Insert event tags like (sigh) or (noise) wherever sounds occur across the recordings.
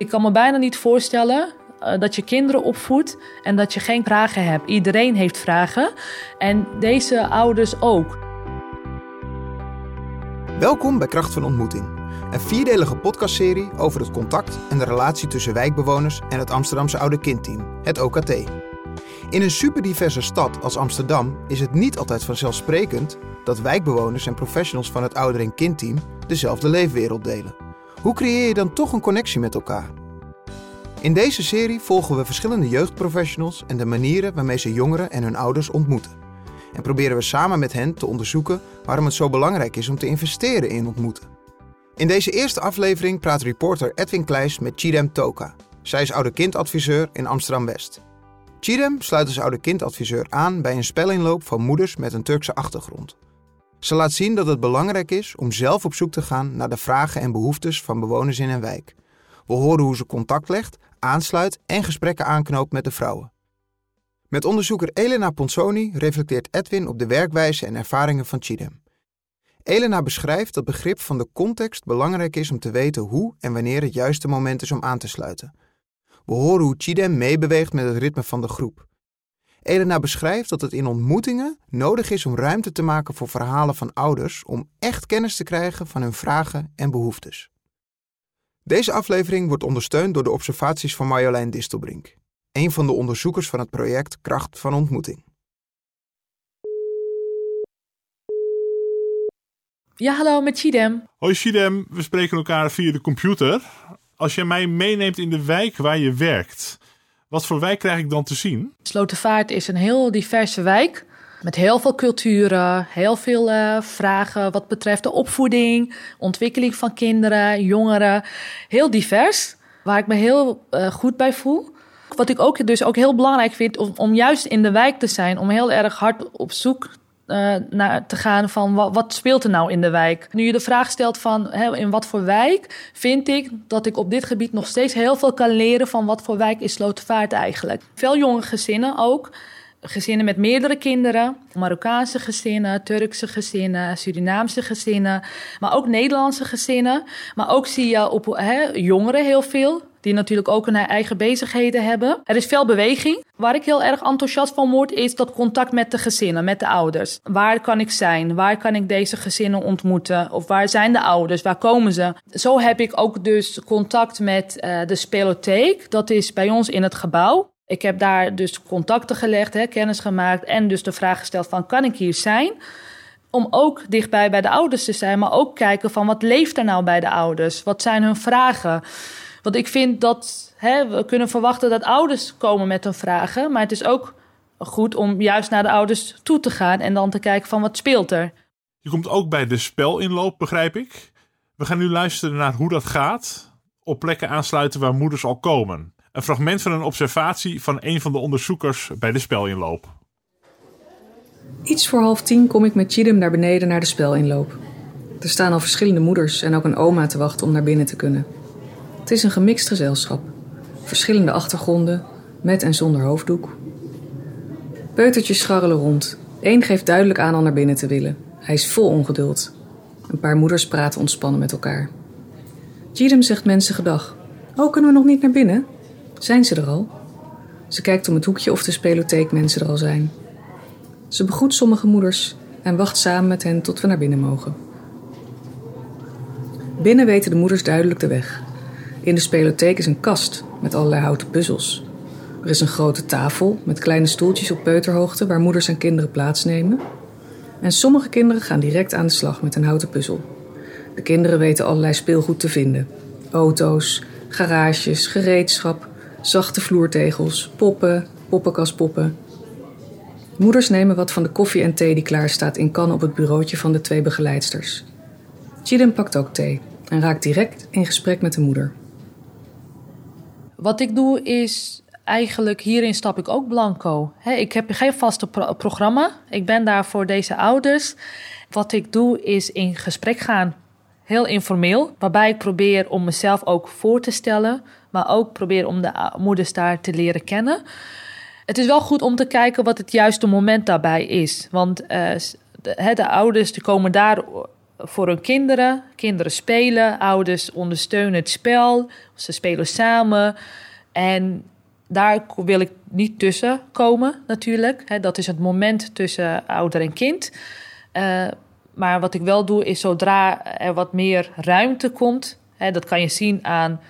Ik kan me bijna niet voorstellen uh, dat je kinderen opvoedt en dat je geen vragen hebt. Iedereen heeft vragen en deze ouders ook. Welkom bij Kracht van Ontmoeting, een vierdelige podcastserie over het contact en de relatie tussen wijkbewoners en het Amsterdamse Oude Kindteam, het OKT. In een superdiverse stad als Amsterdam is het niet altijd vanzelfsprekend dat wijkbewoners en professionals van het ouder- en kindteam dezelfde leefwereld delen. Hoe creëer je dan toch een connectie met elkaar? In deze serie volgen we verschillende jeugdprofessionals en de manieren waarmee ze jongeren en hun ouders ontmoeten. En proberen we samen met hen te onderzoeken waarom het zo belangrijk is om te investeren in ontmoeten. In deze eerste aflevering praat reporter Edwin Kleijs met Chidem Toka. Zij is oude kindadviseur in Amsterdam-West. Chidem sluit als oude kindadviseur aan bij een spelinloop van moeders met een Turkse achtergrond. Ze laat zien dat het belangrijk is om zelf op zoek te gaan naar de vragen en behoeftes van bewoners in een wijk. We horen hoe ze contact legt, aansluit en gesprekken aanknoopt met de vrouwen. Met onderzoeker Elena Ponsoni reflecteert Edwin op de werkwijze en ervaringen van Chidem. Elena beschrijft dat begrip van de context belangrijk is om te weten hoe en wanneer het juiste moment is om aan te sluiten. We horen hoe Chidem meebeweegt met het ritme van de groep. Elena beschrijft dat het in ontmoetingen nodig is om ruimte te maken voor verhalen van ouders om echt kennis te krijgen van hun vragen en behoeftes. Deze aflevering wordt ondersteund door de observaties van Marjolein Distelbrink, een van de onderzoekers van het project Kracht van Ontmoeting. Ja, hallo met Chidem. Hoi Chidem, we spreken elkaar via de computer. Als je mij meeneemt in de wijk waar je werkt, wat voor wijk krijg ik dan te zien? Slotervaart is een heel diverse wijk. Met heel veel culturen, heel veel uh, vragen wat betreft de opvoeding, ontwikkeling van kinderen, jongeren. Heel divers, waar ik me heel uh, goed bij voel. Wat ik ook dus ook heel belangrijk vind, om, om juist in de wijk te zijn, om heel erg hard op zoek uh, naar te gaan van wat, wat, speelt er nou in de wijk. Nu je de vraag stelt van hè, in wat voor wijk, vind ik dat ik op dit gebied nog steeds heel veel kan leren van wat voor wijk is Slotervaart eigenlijk. Veel jonge gezinnen ook. Gezinnen met meerdere kinderen, Marokkaanse gezinnen, Turkse gezinnen, Surinaamse gezinnen, maar ook Nederlandse gezinnen. Maar ook zie je op hè, jongeren heel veel, die natuurlijk ook hun eigen bezigheden hebben. Er is veel beweging. Waar ik heel erg enthousiast van word, is dat contact met de gezinnen, met de ouders. Waar kan ik zijn? Waar kan ik deze gezinnen ontmoeten? Of waar zijn de ouders? Waar komen ze? Zo heb ik ook dus contact met uh, de spelotheek. Dat is bij ons in het gebouw. Ik heb daar dus contacten gelegd, hè, kennis gemaakt en dus de vraag gesteld van kan ik hier zijn? Om ook dichtbij bij de ouders te zijn, maar ook kijken van wat leeft er nou bij de ouders? Wat zijn hun vragen? Want ik vind dat hè, we kunnen verwachten dat ouders komen met hun vragen, maar het is ook goed om juist naar de ouders toe te gaan en dan te kijken van wat speelt er. Je komt ook bij de spelinloop, begrijp ik. We gaan nu luisteren naar hoe dat gaat. Op plekken aansluiten waar moeders al komen. Een fragment van een observatie van een van de onderzoekers bij de spelinloop. Iets voor half tien kom ik met Chidem naar beneden naar de spelinloop. Er staan al verschillende moeders en ook een oma te wachten om naar binnen te kunnen. Het is een gemixt gezelschap. Verschillende achtergronden, met en zonder hoofddoek. Peutertjes scharrelen rond. Eén geeft duidelijk aan al naar binnen te willen. Hij is vol ongeduld. Een paar moeders praten ontspannen met elkaar. Chidem zegt mensen gedag. Oh, kunnen we nog niet naar binnen? Zijn ze er al? Ze kijkt om het hoekje of de spelotheek mensen er al zijn. Ze begroet sommige moeders en wacht samen met hen tot we naar binnen mogen. Binnen weten de moeders duidelijk de weg. In de spelotheek is een kast met allerlei houten puzzels. Er is een grote tafel met kleine stoeltjes op peuterhoogte waar moeders en kinderen plaatsnemen. En sommige kinderen gaan direct aan de slag met een houten puzzel. De kinderen weten allerlei speelgoed te vinden: auto's, garages, gereedschap, zachte vloertegels, poppen, poppenkastpoppen. Moeders nemen wat van de koffie en thee die klaar staat in kannen op het bureautje van de twee begeleidsters. Chidem pakt ook thee en raakt direct in gesprek met de moeder. Wat ik doe is eigenlijk hierin stap ik ook blanco. ik heb geen vaste programma. Ik ben daar voor deze ouders. Wat ik doe is in gesprek gaan. Heel informeel, waarbij ik probeer om mezelf ook voor te stellen, maar ook probeer om de moeders daar te leren kennen. Het is wel goed om te kijken wat het juiste moment daarbij is. Want uh, de, de, ouders die komen daar voor hun kinderen. Kinderen spelen, ouders ondersteunen het spel, ze spelen samen. En daar wil ik niet tussen komen, natuurlijk. dat is het moment tussen ouder en kind. Uh, maar wat ik wel doe, is zodra er wat meer ruimte komt, dat kan je zien aan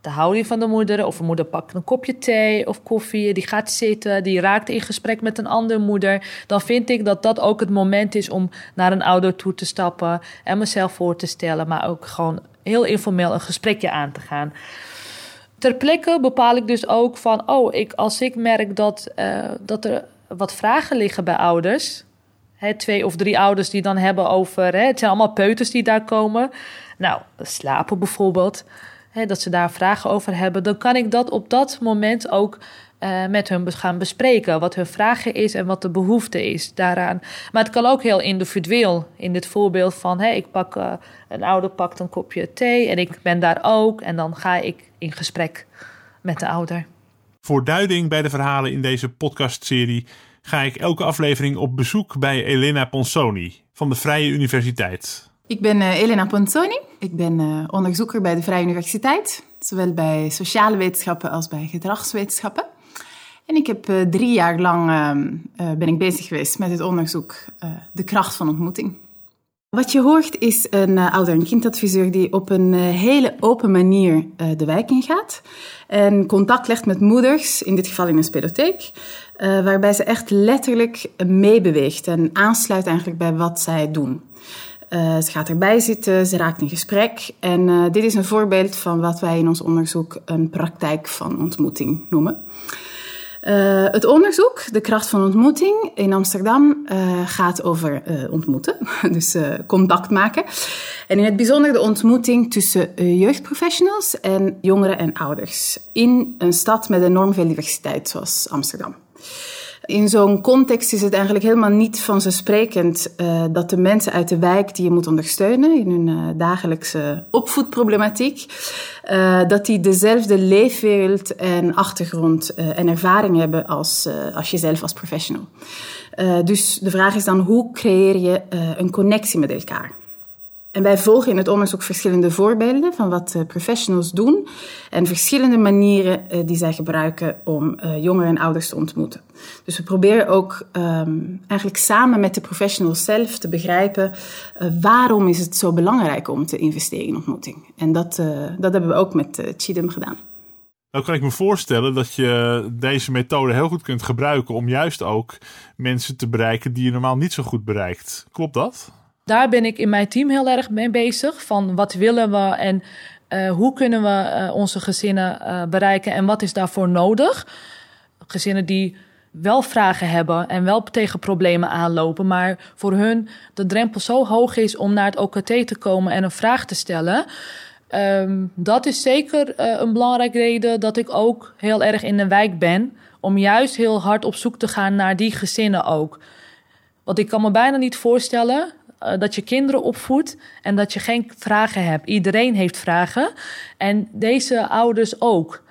de houding van de moeder. Of een moeder pakt een kopje thee of koffie, die gaat zitten, die raakt in gesprek met een andere moeder. Dan vind ik dat dat ook het moment is om naar een ouder toe te stappen en mezelf voor te stellen, maar ook gewoon heel informeel een gesprekje aan te gaan. Ter plekke bepaal ik dus ook van, oh, ik, als ik merk dat, uh, dat er wat vragen liggen bij ouders, twee of drie ouders die dan hebben over. het zijn allemaal peuters die daar komen. Nou, slapen bijvoorbeeld. Dat ze daar vragen over hebben. Dan kan ik dat op dat moment ook uh, met hun gaan bespreken. Wat hun vragen is en wat de behoefte is daaraan. Maar het kan ook heel individueel. In dit voorbeeld van: hey, ik pak, uh, een ouder pakt een kopje thee en ik ben daar ook. En dan ga ik in gesprek met de ouder. Voor duiding bij de verhalen in deze podcastserie ga ik elke aflevering op bezoek bij Elena Ponsoni van de Vrije Universiteit. Ik ben uh, Elena Ponsoni. Ik ben uh, onderzoeker bij de Vrije Universiteit, zowel bij sociale wetenschappen als bij gedragswetenschappen. En ik heb uh, drie jaar lang ben ik bezig geweest met het onderzoek De kracht van ontmoeting. Wat je hoort is een ouder- en kindadviseur die op een hele open manier de wijk ingaat en contact legt met moeders, in dit geval in een spelotheek, waarbij ze echt letterlijk meebeweegt en aansluit eigenlijk bij wat zij doen. Uh, ze gaat erbij zitten, ze raakt in gesprek. En uh, dit is een voorbeeld van wat wij in ons onderzoek een praktijk van ontmoeting noemen. Uh, het onderzoek, de kracht van ontmoeting in Amsterdam, gaat over ontmoeten, (laughs) dus contact maken. En in het bijzonder de ontmoeting tussen jeugdprofessionals en jongeren en ouders in een stad met enorm veel diversiteit zoals Amsterdam. In zo'n context is het eigenlijk helemaal niet vanzelfsprekend uh, dat de mensen uit de wijk die je moet ondersteunen in hun uh, dagelijkse opvoedproblematiek, uh, dat die dezelfde leefwereld en achtergrond en ervaring hebben als, als jezelf als professional. dus de vraag is dan hoe creëer je een connectie met elkaar? En wij volgen in het onderzoek verschillende voorbeelden van wat uh, professionals doen en verschillende manieren uh, die zij gebruiken om uh, jongeren en ouders te ontmoeten. Dus we proberen ook um, eigenlijk samen met de professionals zelf te begrijpen waarom is het zo belangrijk om te investeren in ontmoeting. En dat, dat hebben we ook met Chidem gedaan. Nou kan ik me voorstellen dat je deze methode heel goed kunt gebruiken om juist ook mensen te bereiken die je normaal niet zo goed bereikt. Klopt dat? Daar ben ik in mijn team heel erg mee bezig. Van wat willen we en uh, hoe kunnen we uh, onze gezinnen uh, bereiken en wat is daarvoor nodig? Gezinnen die wel vragen hebben en wel tegen problemen aanlopen, maar voor hun de drempel zo hoog is om naar het OKT te komen en een vraag te stellen. Um, dat is zeker een belangrijke reden dat ik ook heel erg in de wijk ben. Om juist heel hard op zoek te gaan naar die gezinnen ook. Want ik kan me bijna niet voorstellen uh, dat je kinderen opvoedt en dat je geen vragen hebt. Iedereen heeft vragen en deze ouders ook.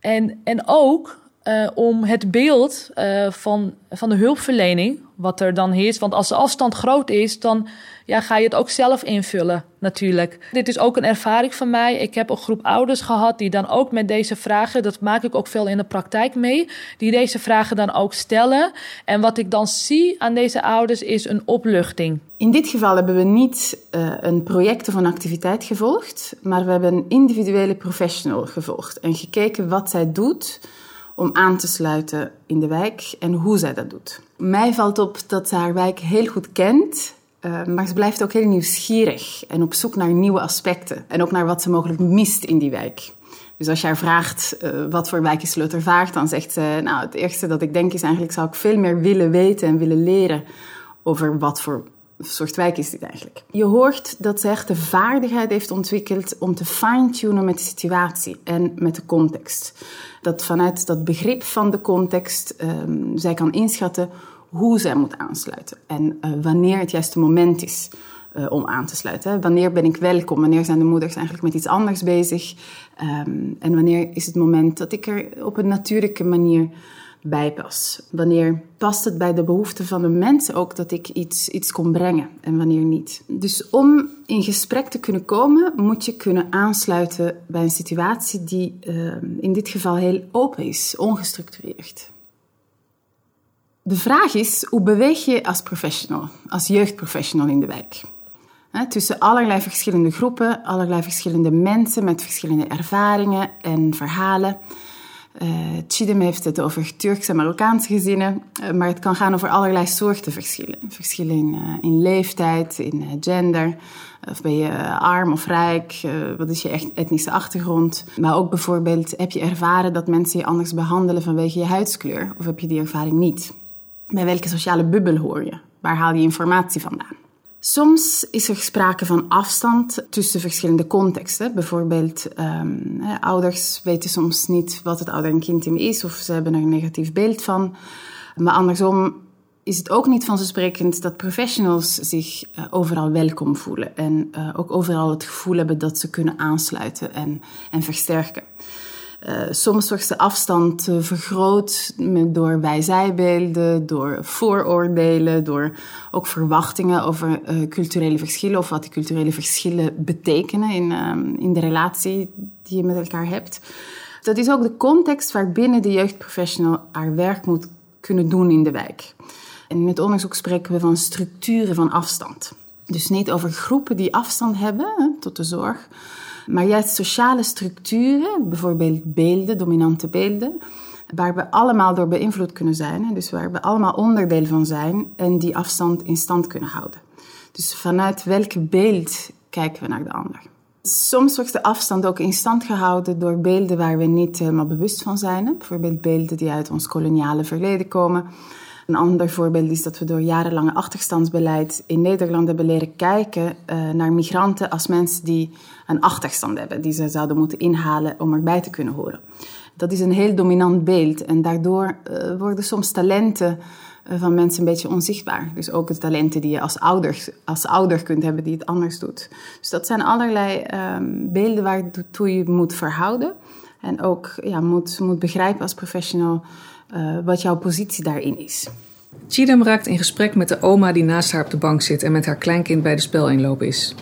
En, en ook uh, om het beeld uh, van, van de hulpverlening, wat er dan heerst. Want als de afstand groot is, dan ja, ga je het ook zelf invullen, natuurlijk. Dit is ook een ervaring van mij. Ik heb een groep ouders gehad die dan ook met deze vragen, dat maak ik ook veel in de praktijk mee, die deze vragen dan ook stellen. En wat ik dan zie aan deze ouders is een opluchting. In dit geval hebben we niet uh, een project of een activiteit gevolgd, maar we hebben een individuele professional gevolgd en gekeken wat zij doet om aan te sluiten in de wijk en hoe zij dat doet. Mij valt op dat ze haar wijk heel goed kent, uh, maar ze blijft ook heel nieuwsgierig en op zoek naar nieuwe aspecten en ook naar wat ze mogelijk mist in die wijk. Dus als je haar vraagt uh, wat voor wijk is Sleutervaart, dan zegt ze, nou het eerste dat ik denk is eigenlijk zou ik veel meer willen weten en willen leren over wat voor soort wijk is dit eigenlijk. Je hoort dat ze echt de vaardigheid heeft ontwikkeld om te fine-tunen met de situatie en met de context. Dat vanuit dat begrip van de context um, zij kan inschatten hoe zij moet aansluiten en uh, wanneer het juiste moment is. Uh, om aan te sluiten. Wanneer ben ik welkom? Wanneer zijn de moeders eigenlijk met iets anders bezig? Um, en wanneer is het moment dat ik er op een natuurlijke manier bijpas? Wanneer past het bij de behoeften van de mensen ook dat ik iets, iets kon brengen en wanneer niet? Dus om in gesprek te kunnen komen, moet je kunnen aansluiten bij een situatie die uh, in dit geval heel open is, ongestructureerd. De vraag is, hoe beweeg je als professional, als jeugdprofessional in de wijk? tussen allerlei verschillende groepen, allerlei verschillende mensen met verschillende ervaringen en verhalen. Uh, Chidem heeft het over Turkse en Marokkaanse gezinnen, uh, maar het kan gaan over allerlei soorten verschillen. Verschillen in, uh, in leeftijd, in gender, of ben je arm of rijk, wat is je etnische achtergrond. Maar ook bijvoorbeeld, heb je ervaren dat mensen je anders behandelen vanwege je huidskleur, of heb je die ervaring niet? Bij welke sociale bubbel hoor je? Waar haal je informatie vandaan? Soms is er sprake van afstand tussen verschillende contexten. Bijvoorbeeld, um, ouders weten soms niet wat het ouder- en kindteam is, of ze hebben er een negatief beeld van. Maar andersom is het ook niet vanzelfsprekend dat professionals zich uh, overal welkom voelen en uh, ook overal het gevoel hebben dat ze kunnen aansluiten en, en versterken. Uh, soms wordt de afstand uh, vergroot met, door wij-zijbeelden, door vooroordelen, door ook verwachtingen over uh, culturele verschillen of wat die culturele verschillen betekenen in, ehm, in de relatie die je met elkaar hebt. Dat is ook de context waarbinnen de jeugdprofessional haar werk moet kunnen doen in de wijk. En het onderzoek spreken we van structuren van afstand. Dus niet over groepen die afstand hebben tot de zorg, maar juist sociale structuren, bijvoorbeeld beelden, dominante beelden, waar we allemaal door beïnvloed kunnen zijn. Dus waar we allemaal onderdeel van zijn en die afstand in stand kunnen houden. Dus vanuit welk beeld kijken we naar de ander? Soms wordt de afstand ook in stand gehouden door beelden waar we niet helemaal bewust van zijn. Bijvoorbeeld beelden die uit ons koloniale verleden komen. Een ander voorbeeld is dat we door jarenlange achterstandsbeleid in Nederland hebben leren kijken uh, naar migranten als mensen die een achterstand hebben, die ze zouden moeten inhalen om erbij te kunnen horen. Dat is een heel dominant beeld en daardoor uh, worden soms talenten uh, van mensen een beetje onzichtbaar. Dus ook de talenten die je als ouder, als ouder kunt hebben die het anders doet. Dus dat zijn allerlei um, beelden waartoe je moet verhouden. En ook ja, moet, moet begrijpen als professional uh, wat jouw positie daarin is. Chidem raakt in gesprek met de oma die naast haar op de bank zit en met haar kleinkind bij de spelinloop is.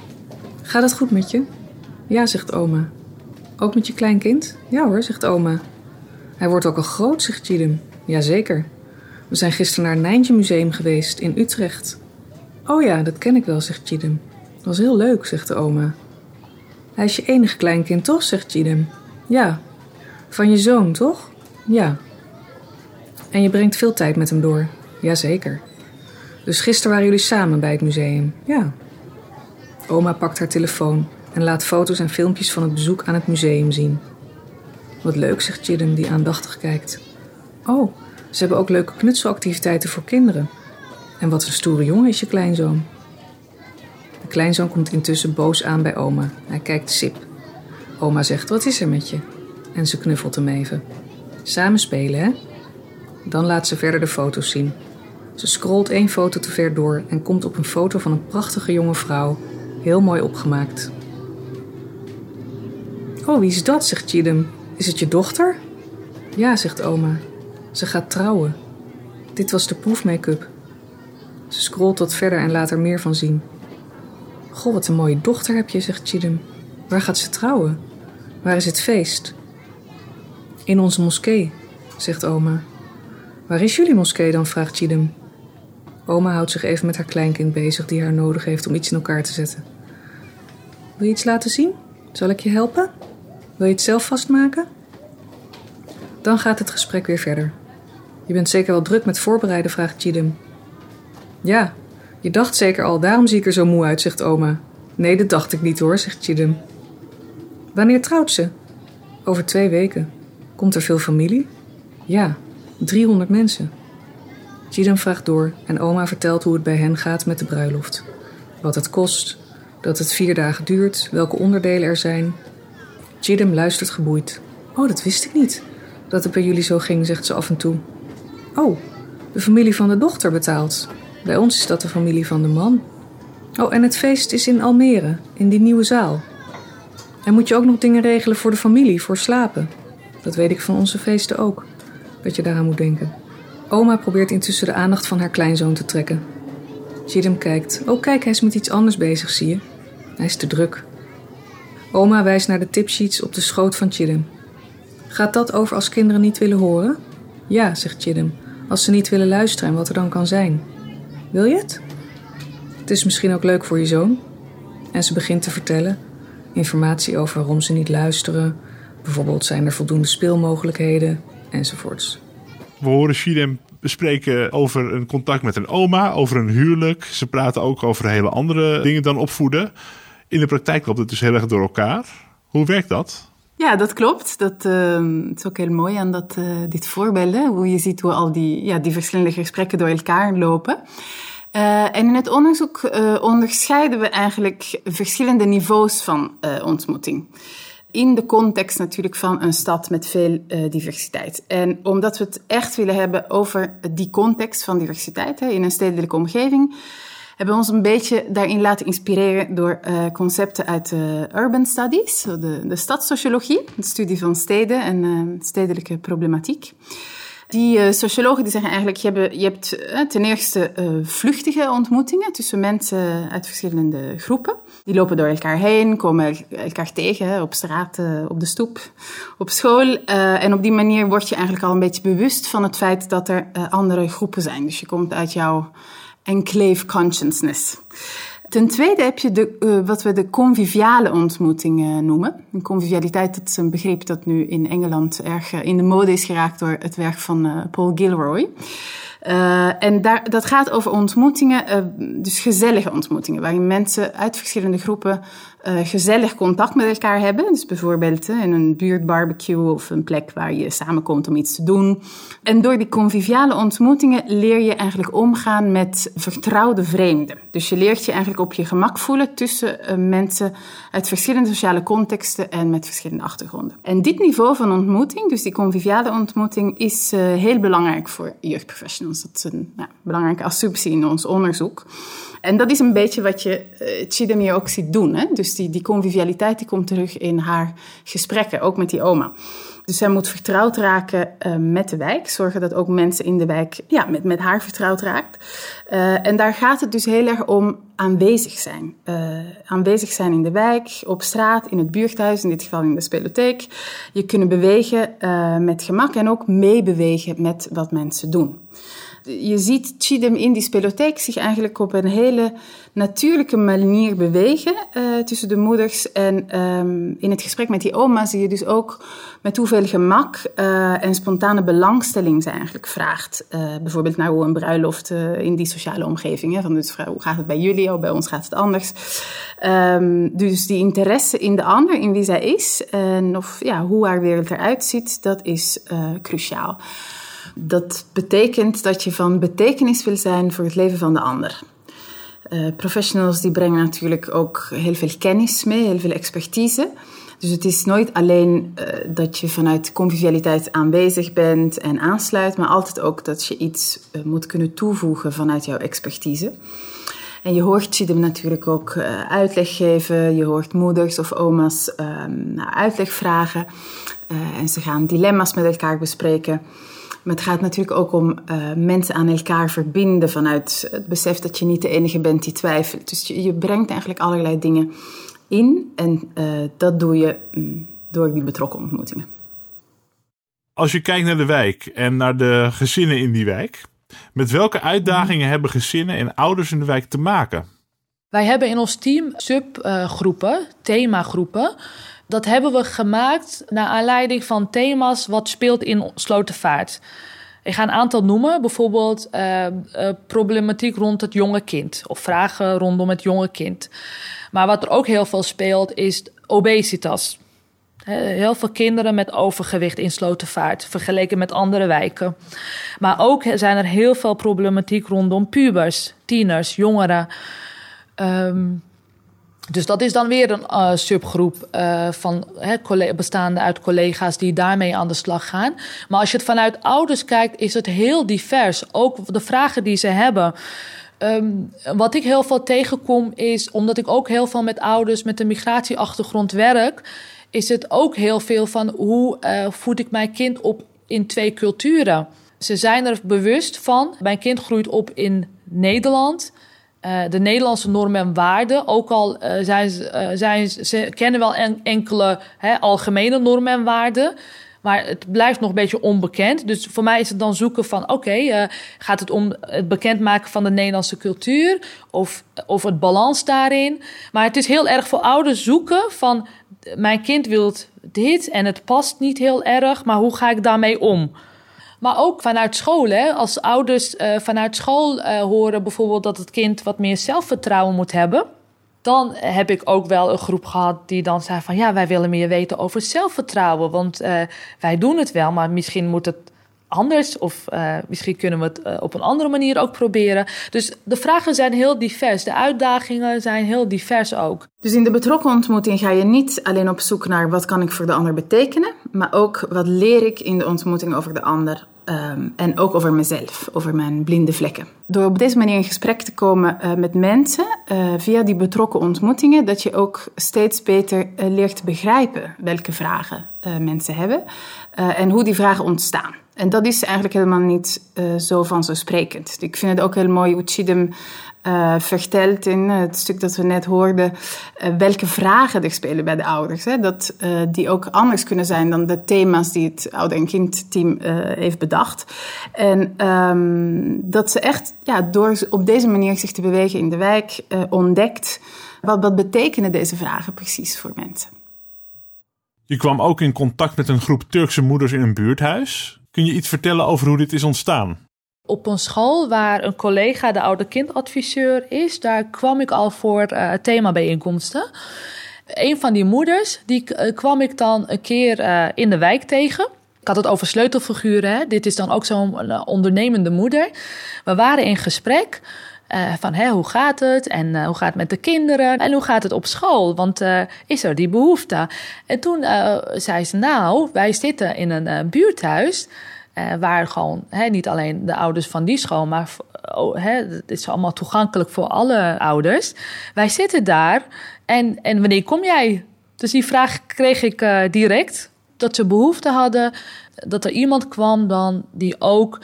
Gaat het goed met je? Ja, zegt oma. Ook met je kleinkind? Ja hoor, zegt oma. Hij wordt ook al groot, zegt Chidem. Jazeker. We zijn gisteren naar het Nijntje Museum geweest in Utrecht. Oh ja, dat ken ik wel, zegt Chidem. Dat was heel leuk, zegt de oma. Hij is je enige kleinkind, toch? zegt Chidem. Ja. Van je zoon, toch? Ja. En je brengt veel tijd met hem door. Jazeker. Dus gisteren waren jullie samen bij het museum? Ja. Oma pakt haar telefoon en laat foto's en filmpjes van het bezoek aan het museum zien. Wat leuk, zegt Chidem, die aandachtig kijkt. Oh, ze hebben ook leuke knutselactiviteiten voor kinderen. En wat een stoere jongen is je kleinzoon. De kleinzoon komt intussen boos aan bij oma. Hij kijkt sip. Oma zegt, wat is er met je? En ze knuffelt hem even. Samen spelen, hè? Dan laat ze verder de foto's zien. Ze scrolt één foto te ver door en komt op een foto van een prachtige jonge vrouw, heel mooi opgemaakt. Oh, wie is dat? zegt Chidem. Is het je dochter? Ja, zegt oma. Ze gaat trouwen. Dit was de proefmake-up. Ze scrolt wat verder en laat er meer van zien. Goh, wat een mooie dochter heb je, zegt Chidem. Waar gaat ze trouwen? Waar is het feest? In onze moskee, zegt oma. Waar is jullie moskee dan? vraagt Chidem. Oma houdt zich even met haar kleinkind bezig die haar nodig heeft om iets in elkaar te zetten. Wil je iets laten zien? Zal ik je helpen? Wil je het zelf vastmaken? Dan gaat het gesprek weer verder. Je bent zeker wel druk met voorbereiden, vraagt Chidem. Ja, je dacht zeker al, daarom zie ik er zo moe uit, zegt oma. Nee, dat dacht ik niet hoor, zegt Chidem. Wanneer trouwt ze? Over twee weken. Komt er veel familie? Ja, 300 mensen. Chidam vraagt door en oma vertelt hoe het bij hen gaat met de bruiloft. Wat het kost, dat het vier dagen duurt, welke onderdelen er zijn. Chidam luistert geboeid. Oh, dat wist ik niet. Dat het bij jullie zo ging, zegt ze af en toe. Oh, de familie van de dochter betaalt. Bij ons is dat de familie van de man. Oh, en het feest is in Almere, in die nieuwe zaal. En moet je ook nog dingen regelen voor de familie, voor slapen? Dat weet ik van onze feesten ook. dat je daaraan moet denken. Oma probeert intussen de aandacht van haar kleinzoon te trekken. Chidem kijkt. Oh, kijk, hij is met iets anders bezig, zie je. Hij is te druk. Oma wijst naar de tipsheets op de schoot van Chidem. Gaat dat over als kinderen niet willen horen? Ja, zegt Chidem. Als ze niet willen luisteren en wat er dan kan zijn. Wil je het? Het is misschien ook leuk voor je zoon. En ze begint te vertellen. Informatie over waarom ze niet luisteren. Bijvoorbeeld zijn er voldoende speelmogelijkheden enzovoorts. We horen Shidem bespreken over een contact met een oma, over een huwelijk. Ze praten ook over hele andere dingen dan opvoeden. In de praktijk loopt het dus heel erg door elkaar. Hoe werkt dat? Ja, dat klopt. Dat uh, is ook heel mooi aan dat, uh, dit voorbeeld. Hè? Hoe je ziet hoe al die, ja, die verschillende gesprekken door elkaar lopen. Uh, en in het onderzoek onderscheiden we eigenlijk verschillende niveaus van ontmoeting in de context natuurlijk van een stad met veel diversiteit. En omdat we het echt willen hebben over die context van diversiteit hè, in een stedelijke omgeving, hebben ons een beetje daarin laten inspireren door uh, concepten uit de urban studies, de, de stadssociologie, de studie van steden en uh, stedelijke problematiek. Die uh, sociologen die zeggen eigenlijk, je, hebt, je hebt ten eerste vluchtige ontmoetingen tussen mensen uit verschillende groepen. Die lopen door elkaar heen, komen elkaar tegen op straat, op de stoep, op school. en op die manier word je eigenlijk al een beetje bewust van het feit dat er andere groepen zijn. Dus je komt uit jouw enclave consciousness. Ten tweede heb je de, uh, wat we de conviviale ontmoetingen noemen. Een convivialiteit, dat is een begrip dat nu in Engeland erg uh, in de mode is geraakt door het werk van Paul Gilroy. en daar, dat gaat over ontmoetingen, dus gezellige ontmoetingen, waarin mensen uit verschillende groepen uh, gezellig contact met elkaar hebben. Dus bijvoorbeeld uh, in een buurtbarbecue of een plek waar je samenkomt om iets te doen. En door die conviviale ontmoetingen leer je eigenlijk omgaan met vertrouwde vreemden. Dus je leert je eigenlijk op je gemak voelen tussen uh, mensen uit verschillende sociale contexten en met verschillende achtergronden. En dit niveau van ontmoeting, dus die conviviale ontmoeting, is heel belangrijk voor jeugdprofessionals. Dat is een nou, belangrijke assumptie in ons onderzoek. En dat is een beetje wat je uh, Chidem hier ook ziet doen. Hè? Dus die, die convivialiteit die komt terug in haar gesprekken, ook met die oma. Dus zij moet vertrouwd raken uh, met de wijk. Zorgen dat ook mensen in de wijk ja, met, met haar vertrouwd raakt. Uh, en daar gaat het dus heel erg om aanwezig zijn. Aanwezig zijn in de wijk, op straat, in het buurthuis, in dit geval in de spelotheek. Je kunnen bewegen met gemak en ook meebewegen met wat mensen doen je ziet Chidem in die spelotheek zich eigenlijk op een hele natuurlijke manier bewegen uh, tussen de moeders. En um, in het gesprek met die oma zie je dus ook met hoeveel gemak uh, en spontane belangstelling ze eigenlijk vraagt. Uh, bijvoorbeeld naar hoe een bruiloft in die sociale omgeving. Hè, van dus, hoe gaat het bij jullie? Oh, bij ons gaat het anders. Um, dus die interesse in de ander, in wie zij is en of ja, hoe haar wereld eruit ziet, dat is cruciaal. Dat betekent dat je van betekenis wil zijn voor het leven van de ander. Uh, professionals die brengen natuurlijk ook heel veel kennis mee, heel veel expertise. Dus het is nooit alleen uh, dat je vanuit convivialiteit aanwezig bent en aansluit, maar altijd ook dat je iets uh, moet kunnen toevoegen vanuit jouw expertise. En je hoort Chidem natuurlijk ook uitleg geven, je hoort moeders of oma's ehm, uitleg vragen en ze gaan dilemma's met elkaar bespreken. Maar het gaat natuurlijk ook om uh, mensen aan elkaar verbinden vanuit het besef dat je niet de enige bent die twijfelt. Dus je, je brengt eigenlijk allerlei dingen in en uh, dat doe je mm, door die betrokken ontmoetingen. Als je kijkt naar de wijk en naar de gezinnen in die wijk, met welke uitdagingen hebben gezinnen en ouders in de wijk te maken? Wij hebben in ons team subgroepen, themagroepen. Dat hebben we gemaakt naar aanleiding van thema's wat speelt in Slotervaart. Ik ga een aantal noemen, bijvoorbeeld uh, uh, problematiek rond het jonge kind of vragen rondom het jonge kind. Maar wat er ook heel veel speelt is obesitas. Heel veel kinderen met overgewicht in Slotervaart, vergeleken met andere wijken. Maar ook zijn er heel veel problematiek rondom pubers, tieners, jongeren. Um, dus dat is dan weer een uh, subgroep uh, van bestaande uit collega's die daarmee aan de slag gaan. Maar als je het vanuit ouders kijkt, is het heel divers. Ook de vragen die ze hebben. Um, wat ik heel veel tegenkom is, omdat ik ook heel veel met ouders met een migratieachtergrond werk, is het ook heel veel van hoe uh, voed ik mijn kind op in twee culturen. Ze zijn er bewust van. Mijn kind groeit op in Nederland. Uh, de Nederlandse normen en waarden. Ook al uh, zijn, uh, zijn, ze kennen wel en, enkele hè, algemene normen en waarden. Maar het blijft nog een beetje onbekend. Dus voor mij is het dan zoeken van: oké, gaat het om het bekendmaken van de Nederlandse cultuur of, of het balans daarin? Maar het is heel erg voor ouders zoeken van: mijn kind wil dit en het past niet heel erg, maar hoe ga ik daarmee om? Maar ook vanuit school, hè? als ouders uh, vanuit school uh, horen bijvoorbeeld dat het kind wat meer zelfvertrouwen moet hebben. Dan heb ik ook wel een groep gehad die dan zei van ja, wij willen meer weten over zelfvertrouwen. Want uh, wij doen het wel, maar misschien moet het anders. Of misschien kunnen we het op een andere manier ook proberen. Dus de vragen zijn heel divers. De uitdagingen zijn heel divers ook. Dus in de betrokken ontmoeting ga je niet alleen op zoek naar wat kan ik voor de ander betekenen, maar ook wat leer ik in de ontmoeting over de ander. Um, en ook over mezelf, over mijn blinde vlekken. Door op deze manier in gesprek te komen uh, met mensen via die betrokken ontmoetingen, dat je ook steeds beter leert begrijpen welke vragen mensen hebben en hoe die vragen ontstaan. En dat is eigenlijk helemaal niet zo vanzelfsprekend. Ik vind het ook heel mooi hoe Chidem uh, vertelt in het stuk dat we net hoorden, uh, welke vragen er spelen bij de ouders. Hè? Dat die ook anders kunnen zijn dan de thema's die het ouder- en kindteam heeft bedacht. En um, dat ze echt ja, door op deze manier zich te bewegen in de wijk ontdekt wat, wat betekenen deze vragen precies voor mensen. Je kwam ook in contact met een groep Turkse moeders in een buurthuis. Kun je iets vertellen over hoe dit is ontstaan? Op een school waar een collega de oude kindadviseur is, daar kwam ik al voor uh, themabijeenkomsten. Een van die moeders, die uh, kwam ik dan een keer uh, in de wijk tegen. Ik had het over sleutelfiguren. Hè? Dit is dan ook zo'n ondernemende moeder. We waren in gesprek. Van hè, hoe gaat het en hoe gaat het met de kinderen en hoe gaat het op school? Want is er die behoefte? En toen zei ze, nou, wij zitten in een buurthuis waar gewoon niet alleen de ouders van die school, maar oh, is allemaal toegankelijk voor alle ouders. Wij zitten daar en, en wanneer kom jij? Dus die vraag kreeg ik direct, dat ze behoefte hadden dat er iemand kwam dan die ook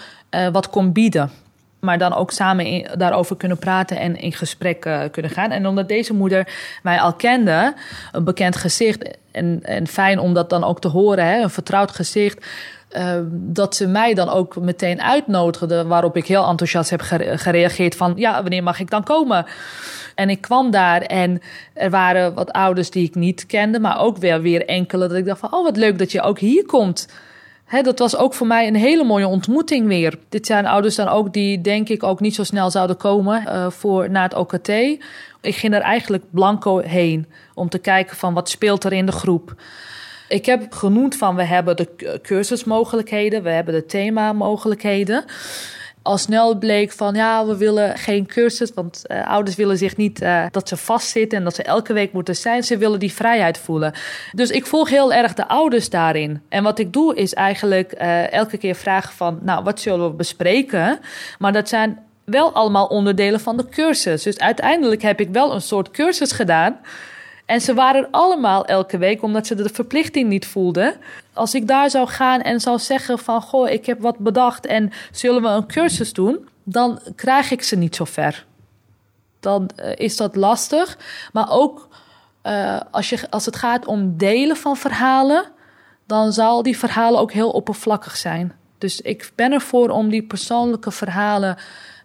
wat kon bieden maar dan ook samen daarover kunnen praten en in gesprek uh, kunnen gaan. En omdat deze moeder mij al kende, een bekend gezicht, en, en fijn om dat dan ook te horen, hè, een vertrouwd gezicht. Uh, dat ze mij dan ook meteen uitnodigde, waarop ik heel enthousiast heb gereageerd van ja, wanneer mag ik dan komen? En ik kwam daar en er waren wat ouders die ik niet kende, maar ook weer, weer enkele dat ik dacht van oh wat leuk dat je ook hier komt dat was ook voor mij een hele mooie ontmoeting weer. Dit zijn ouders dan ook die denk ik ook niet zo snel zouden komen uh, voor, naar het OKT. Ik ging er eigenlijk blanco heen om te kijken van wat speelt er in de groep. Ik heb genoemd van we hebben de cursusmogelijkheden, we hebben de thema-mogelijkheden al snel bleek van ja, we willen geen cursus, want uh, ouders willen zich niet uh, dat ze vastzitten en dat ze elke week moeten zijn. Ze willen die vrijheid voelen. Dus ik volg heel erg de ouders daarin. En wat ik doe is eigenlijk uh, elke keer vragen van, nou, wat zullen we bespreken? Maar dat zijn wel allemaal onderdelen van de cursus. Dus uiteindelijk heb ik wel een soort cursus gedaan en ze waren er allemaal elke week omdat ze de verplichting niet voelden. Als ik daar zou gaan en zou zeggen van... goh, ik heb wat bedacht en zullen we een cursus doen... dan krijg ik ze niet zo ver. Dan uh, is dat lastig. Maar ook uh, als, je, als het gaat om delen van verhalen... dan zal die verhalen ook heel oppervlakkig zijn. Dus ik ben ervoor om die persoonlijke verhalen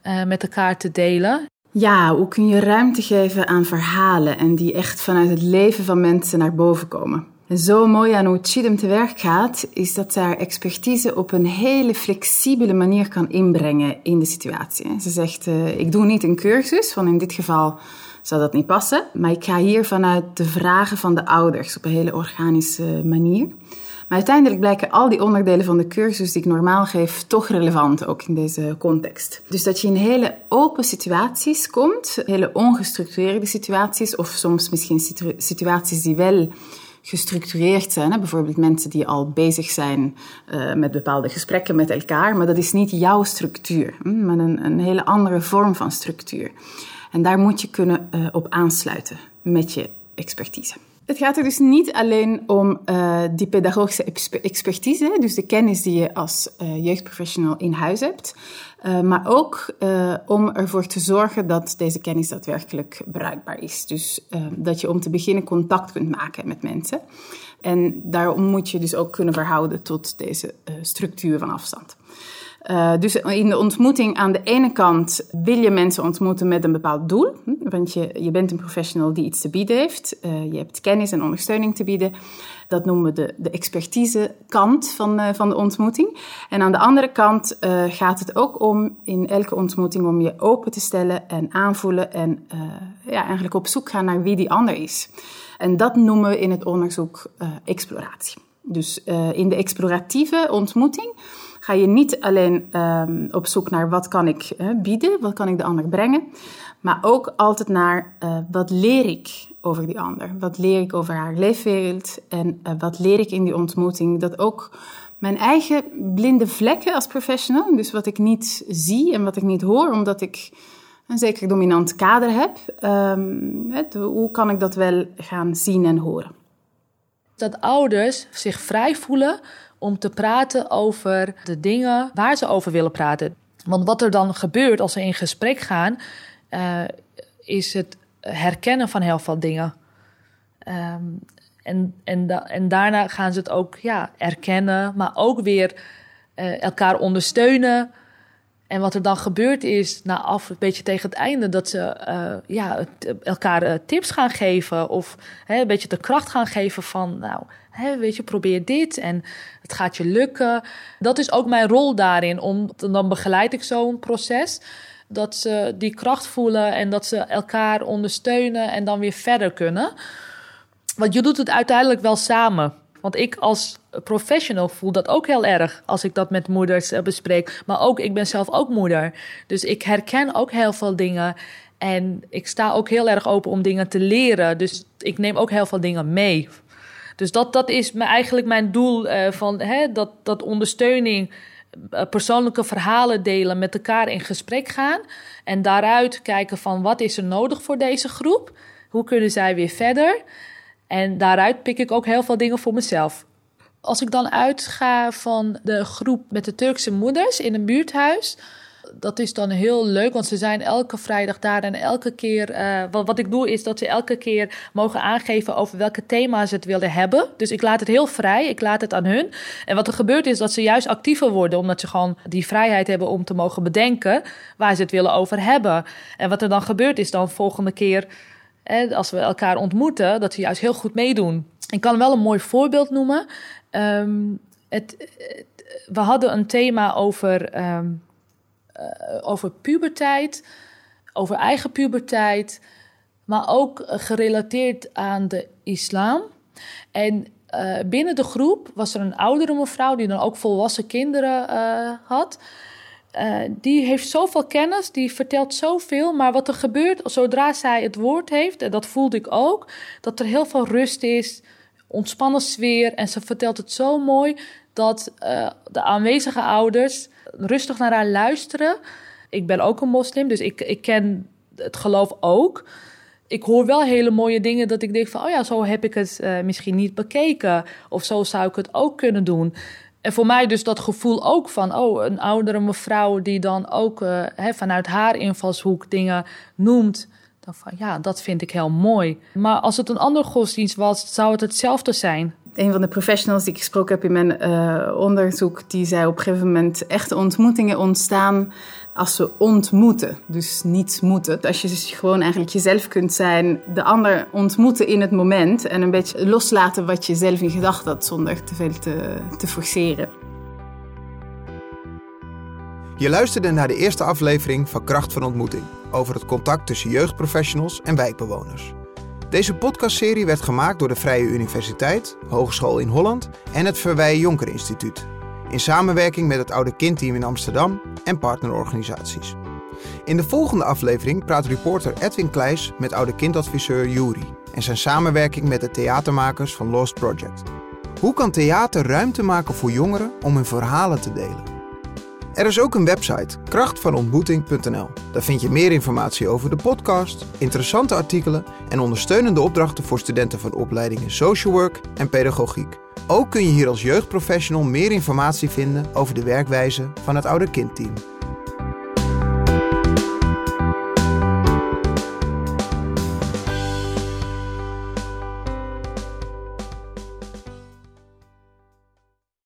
uh, met elkaar te delen. Ja, hoe kun je ruimte geven aan verhalen en die echt vanuit het leven van mensen naar boven komen? En zo mooi aan hoe Chidem te werk gaat, is dat ze haar expertise op een hele flexibele manier kan inbrengen in de situatie. Ze zegt, uh, ik doe niet een cursus, want in dit geval zou dat niet passen, maar ik ga hier vanuit de vragen van de ouders op een hele organische manier. Maar uiteindelijk blijken al die onderdelen van de cursus die ik normaal geef toch relevant, ook in deze context. Dus dat je in hele open situaties komt, hele ongestructureerde situaties, of soms misschien situaties die wel gestructureerd zijn. Bijvoorbeeld mensen die al bezig zijn uh, met bepaalde gesprekken met elkaar, maar dat is niet jouw structuur, hm? maar een, een, hele andere vorm van structuur. En daar moet je kunnen uh, op aansluiten met je expertise. Het gaat er dus niet alleen om uh, die pedagogische expertise, dus de kennis die je als uh, jeugdprofessional in huis hebt, uh, maar ook om ervoor te zorgen dat deze kennis daadwerkelijk bruikbaar is. Dus dat je om te beginnen contact kunt maken met mensen. En daarom moet je dus ook kunnen verhouden tot deze structuur van afstand. Uh, dus in de ontmoeting aan de ene kant wil je mensen ontmoeten met een bepaald doel. Hm, want je, je bent een professional die iets te bieden heeft. Uh, je hebt kennis en ondersteuning te bieden. Dat noemen we de, de expertise kant van, uh, van de ontmoeting. En aan de andere kant gaat het ook om in elke ontmoeting om je open te stellen en aanvoelen. En ja, eigenlijk op zoek gaan naar wie die ander is. En dat noemen we in het onderzoek exploratie. Dus in de exploratieve ontmoeting ga je niet alleen um, op zoek naar wat kan ik uh, bieden, wat kan ik de ander brengen, maar ook altijd naar uh, wat leer ik over die ander, wat leer ik over haar leefwereld en uh, wat leer ik in die ontmoeting. Dat ook mijn eigen blinde vlekken als professional, dus wat ik niet zie en wat ik niet hoor, omdat ik een zeker dominant kader heb, het, hoe kan ik dat wel gaan zien en horen? Dat ouders zich vrij voelen om te praten over de dingen waar ze over willen praten. Want wat er dan gebeurt als ze in gesprek gaan, uh, is het herkennen van heel veel dingen. Um, en, en, en daarna gaan ze het ook ja, erkennen, maar ook weer uh, elkaar ondersteunen. En wat er dan gebeurt is, na af, een beetje tegen het einde, dat ze uh, ja, elkaar uh, tips gaan geven. Of hè, een beetje de kracht gaan geven van, nou, hè, weet je, probeer dit en het gaat je lukken. Dat is ook mijn rol daarin. Om, dan begeleid ik zo'n proces. Dat ze die kracht voelen en dat ze elkaar ondersteunen en dan weer verder kunnen. Want je doet het uiteindelijk wel samen. Want ik als professional voel dat ook heel erg als ik dat met moeders uh, bespreek. Maar ook, ik ben zelf ook moeder. Dus ik herken ook heel veel dingen. En ik sta ook heel erg open om dingen te leren. Dus ik neem ook heel veel dingen mee. Dus dat, dat is eigenlijk mijn doel uh, van hè, dat, dat ondersteuning. Uh, persoonlijke verhalen delen, met elkaar in gesprek gaan. En daaruit kijken van wat is er nodig voor deze groep? Hoe kunnen zij weer verder? En daaruit pik ik ook heel veel dingen voor mezelf. Als ik dan uitga van de groep met de Turkse moeders in een buurthuis. Dat is dan heel leuk, want ze zijn elke vrijdag daar en elke keer. Uh, wat, wat ik doe is dat ze elke keer mogen aangeven over welke thema's ze het willen hebben. Dus ik laat het heel vrij, ik laat het aan hun. En wat er gebeurt is dat ze juist actiever worden, omdat ze gewoon die vrijheid hebben om te mogen bedenken waar ze het willen over hebben. En wat er dan gebeurt is dan volgende keer als we elkaar ontmoeten, dat ze juist heel goed meedoen. Ik kan wel een mooi voorbeeld noemen. Um, het, we hadden een thema over, um, over puberteit, over eigen puberteit, maar ook gerelateerd aan de islam. En uh, binnen de groep was er een oudere mevrouw die dan ook volwassen kinderen uh, had. Uh, die heeft zoveel kennis, die vertelt zoveel. Maar wat er gebeurt zodra zij het woord heeft, en dat voelde ik ook, dat er heel veel rust is, ontspannen sfeer. En ze vertelt het zo mooi dat uh, de aanwezige ouders rustig naar haar luisteren. Ik ben ook een moslim, dus ik, ik ken het geloof ook. Ik hoor wel hele mooie dingen dat ik denk van, oh ja, zo heb ik het uh, misschien niet bekeken. Of zo zou ik het ook kunnen doen. En voor mij dus dat gevoel ook van, oh, een oudere mevrouw die dan ook hè, vanuit haar invalshoek dingen noemt. Dan van, ja, dat vind ik heel mooi. Maar als het een andere godsdienst was, zou het hetzelfde zijn een van de professionals die ik gesproken heb in mijn uh, onderzoek, die zei op een gegeven moment echte ontmoetingen ontstaan als we ontmoeten. Dus niet moeten. Als je dus gewoon eigenlijk jezelf kunt zijn, de ander ontmoeten in het moment en een beetje loslaten wat je zelf in gedachten had zonder te veel te, te forceren. Je luisterde naar de eerste aflevering van Kracht van Ontmoeting over het contact tussen jeugdprofessionals en wijkbewoners. Deze podcastserie werd gemaakt door de Vrije Universiteit, Hogeschool in Holland en het Verwij Jonker Instituut. In samenwerking met het Oude Kindteam in Amsterdam en partnerorganisaties. In de volgende aflevering praat reporter Edwin Kleijs met oude kindadviseur Juri en zijn samenwerking met de theatermakers van Lost Project. Hoe kan theater ruimte maken voor jongeren om hun verhalen te delen? Er is ook een website, krachtvanontmoeting.nl. Daar vind je meer informatie over de podcast, interessante artikelen en ondersteunende opdrachten voor studenten van opleidingen Social Work en Pedagogiek. Ook kun je hier als jeugdprofessional meer informatie vinden over de werkwijze van het Oude Kindteam.